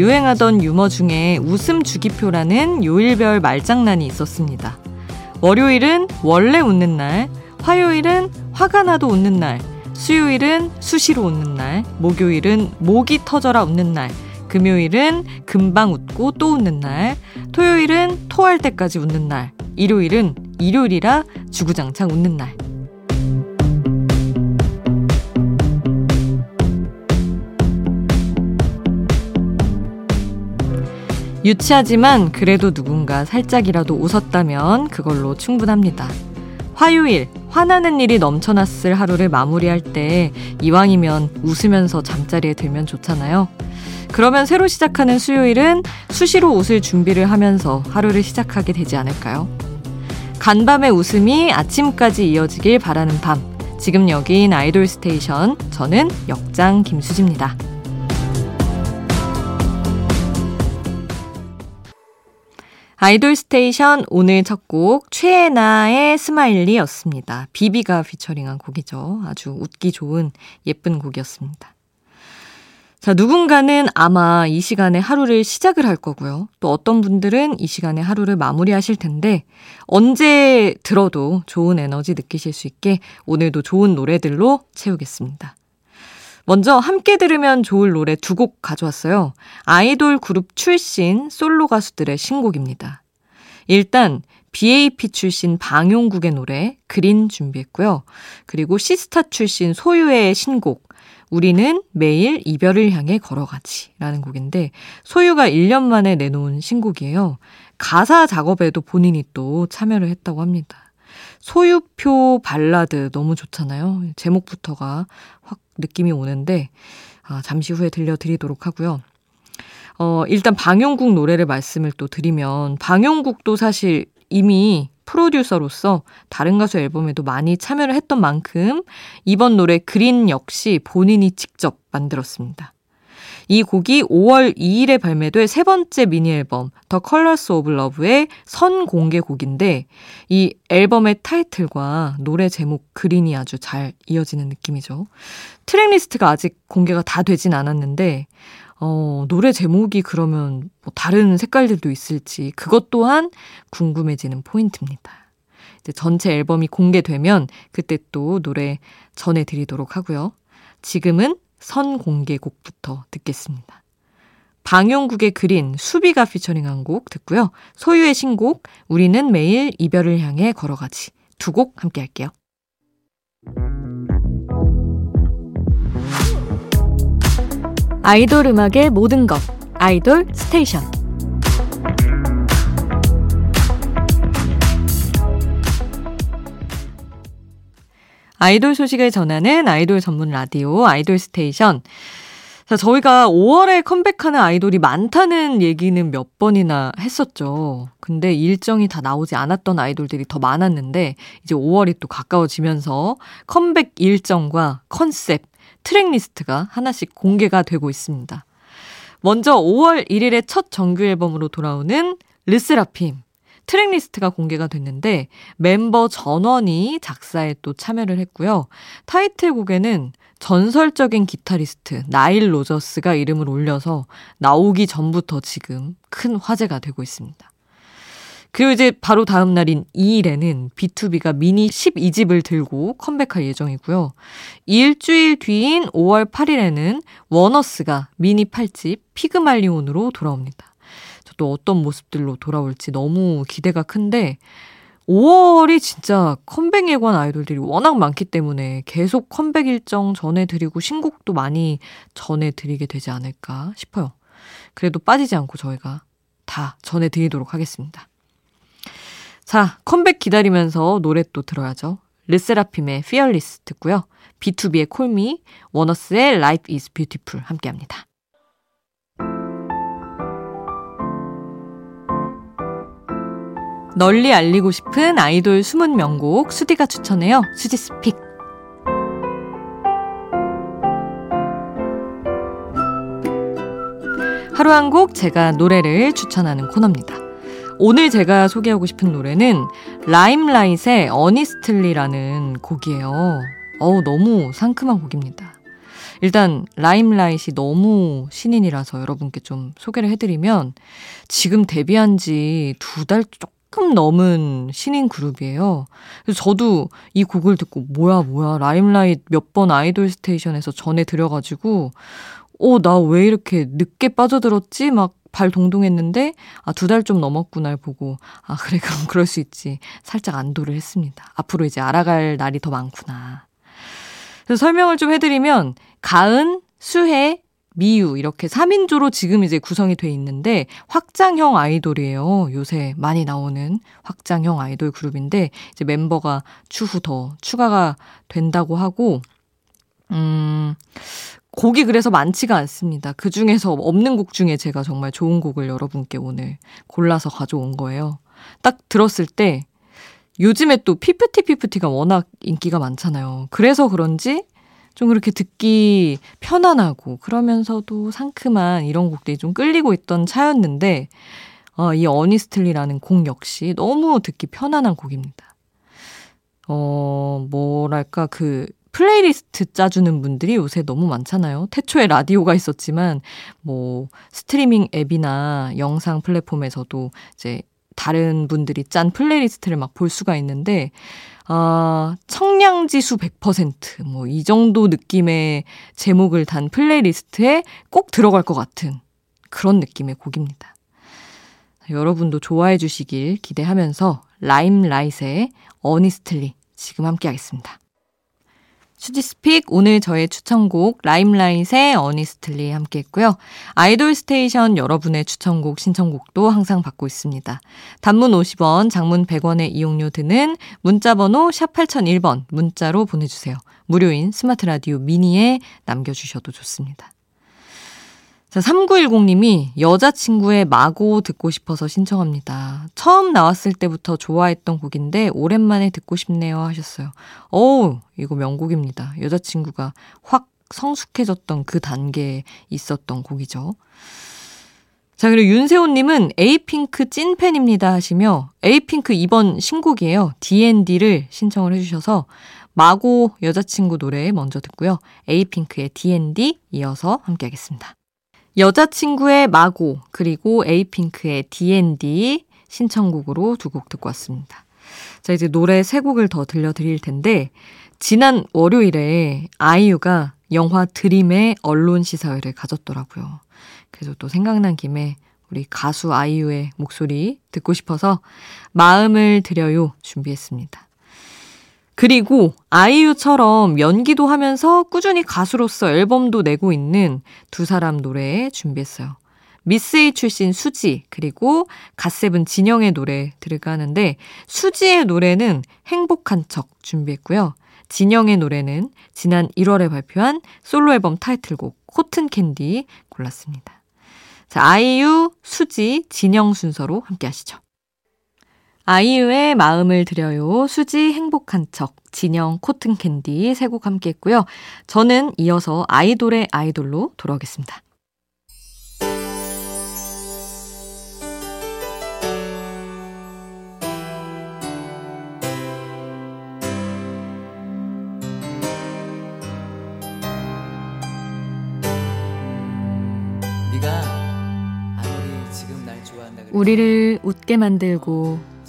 유행하던 유머 중에 웃음 주기표라는 요일별 말장난이 있었습니다. 월요일은 원래 웃는 날, 화요일은 화가 나도 웃는 날, 수요일은 수시로 웃는 날, 목요일은 목이 터져라 웃는 날, 금요일은 금방 웃고 또 웃는 날, 토요일은 토할 때까지 웃는 날, 일요일은 일요일이라 주구장창 웃는 날. 유치하지만 그래도 누군가 살짝이라도 웃었다면 그걸로 충분합니다. 화요일, 화나는 일이 넘쳐났을 하루를 마무리할 때 이왕이면 웃으면서 잠자리에 들면 좋잖아요. 그러면 새로 시작하는 수요일은 수시로 웃을 준비를 하면서 하루를 시작하게 되지 않을까요? 간밤의 웃음이 아침까지 이어지길 바라는 밤. 지금 여긴 아이돌 스테이션. 저는 역장 김수지입니다. 아이돌 스테이션 오늘 첫 곡 최예나의 Smiley였습니다. 비비가 피처링한 곡이죠. 아주 웃기 좋은 예쁜 곡이었습니다. 자, 누군가는 아마 이 시간에 하루를 시작을 할 거고요. 또 어떤 분들은 이 시간에 하루를 마무리하실 텐데 언제 들어도 좋은 에너지 느끼실 수 있게 오늘도 좋은 노래들로 채우겠습니다. 먼저 함께 들으면 좋을 노래 두 곡 가져왔어요. 아이돌 그룹 출신 솔로 가수들의 신곡입니다. 일단 BAP 출신 방용국의 노래 그린 준비했고요. 그리고 시스타 출신 소유의 신곡 우리는 매일 이별을 향해 걸어가지 라는 곡인데 소유가 1년 만에 내놓은 신곡이에요. 가사 작업에도 본인이 또 참여를 했다고 합니다. 소유표 발라드 너무 좋잖아요. 제목부터가 확 느낌이 오는데 아, 잠시 후에 들려드리도록 하고요. 어, 일단 방용국 노래를 말씀을 또 드리면 방용국도 사실 이미 프로듀서로서 다른 가수 앨범에도 많이 참여를 했던 만큼 이번 노래 Green 역시 본인이 직접 만들었습니다. 이 곡이 5월 2일에 발매될 세 번째 미니 앨범 The Colors of Love의 선 공개 곡인데 이 앨범의 타이틀과 노래 제목 Green이 아주 잘 이어지는 느낌이죠. 트랙 리스트가 아직 공개가 다 되진 않았는데 어, 노래 제목이 그러면 뭐 다른 색깔들도 있을지 그것 또한 궁금해지는 포인트입니다. 이제 전체 앨범이 공개되면 그때 또 노래 전해드리도록 하고요. 지금은 선공개곡부터 듣겠습니다. 방용국의 Green 수비가 피처링한 곡 듣고요. 소유의 신곡 우리는 매일 이별을 향해 걸어가지 두 곡 함께 할게요. 아이돌 음악의 모든 것 아이돌 스테이션 아이돌 소식을 전하는 아이돌 전문 라디오 아이돌 스테이션 자, 저희가 5월에 컴백하는 아이돌이 많다는 얘기는 몇 번이나 했었죠. 근데 일정이 다 나오지 않았던 아이돌들이 더 많았는데, 이제 5월이 또 가까워지면서 컴백 일정과 컨셉, 트랙 리스트가 하나씩 공개가 되고 있습니다. 먼저 5월 1일에 첫 정규 앨범으로 돌아오는 르세라핌. 트랙 리스트가 공개가 됐는데 멤버 전원이 작사에 또 참여를 했고요. 타이틀곡에는 전설적인 기타리스트 나일 로저스가 이름을 올려서 나오기 전부터 지금 큰 화제가 되고 있습니다. 그리고 이제 바로 다음 날인 2일에는 B2B가 미니 12집을 들고 컴백할 예정이고요. 일주일 뒤인 5월 8일에는 워너스가 미니 8집 피그말리온으로 돌아옵니다. 저도 어떤 모습들로 돌아올지 너무 기대가 큰데 5월이 진짜 컴백 예관 아이돌들이 워낙 많기 때문에 계속 컴백 일정 전해드리고 신곡도 많이 전해드리게 되지 않을까 싶어요. 그래도 빠지지 않고 저희가 다 전해드리도록 하겠습니다. 자, 컴백 기다리면서 노래 또 들어야죠. 르세라핌의 Fearless 듣고요. B2B의 Call Me, 워너스의 Life is Beautiful 함께 합니다. 널리 알리고 싶은 아이돌 숨은 명곡 수디가 추천해요. 수지 스픽. 하루 한 곡 제가 노래를 추천하는 코너입니다. 오늘 제가 소개하고 싶은 노래는 라임라이트의 Honestly라는 곡이에요. 어우, 너무 상큼한 곡입니다. 일단 라임라이트이 너무 신인이라서 여러분께 좀 소개를 해드리면 지금 데뷔한 지 두 달 조금 넘은 신인 그룹이에요. 그래서 저도 이 곡을 듣고 뭐야 뭐야 라임라이트 몇 번 아이돌 스테이션에서 전해 드려가지고 어, 나 왜 이렇게 늦게 빠져들었지? 막 발 동동했는데, 아, 두 달 좀 넘었구나 보고, 아, 그래, 그럼 그럴 수 있지. 살짝 안도를 했습니다. 앞으로 이제 알아갈 날이 더 많구나. 그래서 설명을 좀 해드리면, 가은, 수혜, 미유 이렇게 3인조로 지금 이제 구성이 돼 있는데 확장형 아이돌이에요. 요새 많이 나오는 확장형 아이돌 그룹인데 이제 멤버가 추후 더 추가가 된다고 하고 음 곡이 그래서 많지가 않습니다. 그 중에서 없는 곡 중에 제가 정말 좋은 곡을 여러분께 오늘 골라서 가져온 거예요. 딱 들었을 때 요즘에 또 피프티 피프티가 워낙 인기가 많잖아요. 그래서 그런지 좀 그렇게 듣기 편안하고 그러면서도 상큼한 이런 곡들이 좀 끌리고 있던 차였는데 어, 이 어니스틀리라는 곡 역시 너무 듣기 편안한 곡입니다. 어, 뭐랄까 그 플레이리스트 짜주는 분들이 요새 너무 많잖아요. 태초에 라디오가 있었지만, 뭐, 스트리밍 앱이나 영상 플랫폼에서도 이제 다른 분들이 짠 플레이리스트를 막 볼 수가 있는데, 아, 청량지수 100%, 뭐, 이 정도 느낌의 제목을 단 플레이리스트에 꼭 들어갈 것 같은 그런 느낌의 곡입니다. 여러분도 좋아해 주시길 기대하면서 라임라이트의 Honestly 지금 함께 하겠습니다. 수지's pick 오늘 저의 추천곡 라임라이트의 Honestly 함께 했고요. 아이돌 스테이션 여러분의 추천곡 신청곡도 항상 받고 있습니다. 단문 50원, 장문 100원의 이용료 드는 문자 번호 샵 8001번 문자로 보내 주세요. 무료인 스마트 라디오 미니에 남겨 주셔도 좋습니다. 자, 3910님이 여자친구의 마고 듣고 싶어서 신청합니다. 처음 나왔을 때부터 좋아했던 곡인데 오랜만에 듣고 싶네요 하셨어요. 어우, 이거 명곡입니다. 여자친구가 확 성숙해졌던 그 단계에 있었던 곡이죠. 자, 그리고 윤세호님은 에이핑크 찐팬입니다 하시며 에이핑크 이번 신곡이에요. D&D를 신청을 해주셔서 마고 여자친구 노래 먼저 듣고요. 에이핑크의 D&D 이어서 함께 하겠습니다. 여자친구의 마고 그리고 에이핑크의 D&D 신청곡으로 두 곡 듣고 왔습니다. 자 이제 노래 세 곡을 더 들려드릴 텐데 지난 월요일에 아이유가 영화 드림의 언론 시사회를 가졌더라고요. 그래서 또 생각난 김에 우리 가수 아이유의 목소리 듣고 싶어서 마음을 드려요 준비했습니다. 그리고 아이유처럼 연기도 하면서 꾸준히 가수로서 앨범도 내고 있는 두 사람 노래 준비했어요. miss A 출신 수지 그리고 갓세븐 진영의 노래 들을까 하는데 수지의 노래는 행복한 척 준비했고요. 진영의 노래는 지난 1월에 발표한 솔로 앨범 타이틀곡 Cotton Candy 골랐습니다. 자, 아이유, 수지, 진영 순서로 함께 하시죠. 아이유의 마음을 드려요. 수지 행복한 척. 진영 코튼 캔디 세 곡 함께 했고요. 저는 이어서 아이돌의 아이돌로 돌아오겠습니다. 우리를 웃게 만들고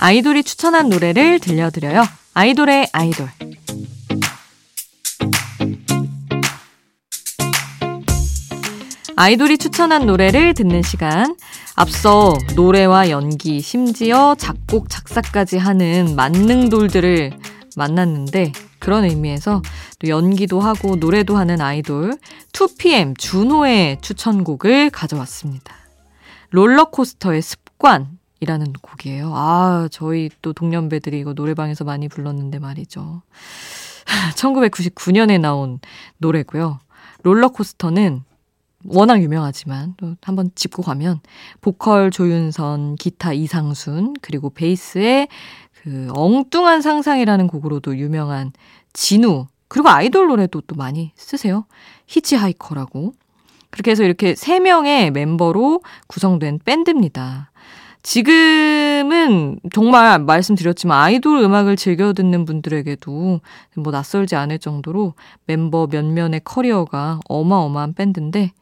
아이돌이 추천한 노래를 들려드려요. 아이돌의 아이돌. 아이돌이 추천한 노래를 듣는 시간. 앞서 노래와 연기, 심지어 작곡, 작사까지 하는 만능돌들을 만났는데 그런 의미에서 또 연기도 하고 노래도 하는 아이돌 2PM 준호의 추천곡을 가져왔습니다. 롤러코스터의 습관 이라는 곡이에요. 아, 저희 또 동년배들이 이거 노래방에서 많이 불렀는데 말이죠. 1999년에 나온 노래고요. 롤러코스터는 워낙 유명하지만 또 한번 짚고 가면 보컬 조윤선, 기타 이상순, 그리고 베이스의 그 엉뚱한 상상이라는 곡으로도 유명한 진우, 그리고 아이돌 노래도 또 많이 쓰세요. 히치하이커라고. 그렇게 해서 이렇게 세 명의 멤버로 구성된 밴드입니다. 지금은 정말 말씀드렸지만 아이돌 음악을 즐겨 듣는 분들에게도 뭐 낯설지 않을 정도로 멤버 몇몇의 커리어가 어마어마한 밴드인데,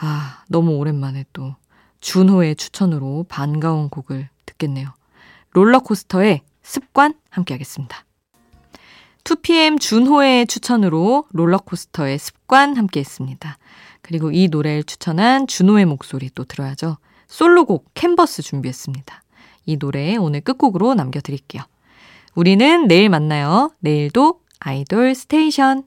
아, 너무 오랜만에 또 준호의 추천으로 반가운 곡을 듣겠네요. 롤러코스터의 습관 함께 하겠습니다. 2PM 준호의 추천으로 롤러코스터의 습관 함께 했습니다. 그리고 이 노래를 추천한 준호의 목소리 또 들어야죠. 솔로곡 캔버스 준비했습니다. 이 노래 오늘 끝곡으로 남겨드릴게요. 우리는 내일 만나요. 내일도 아이돌 스테이션.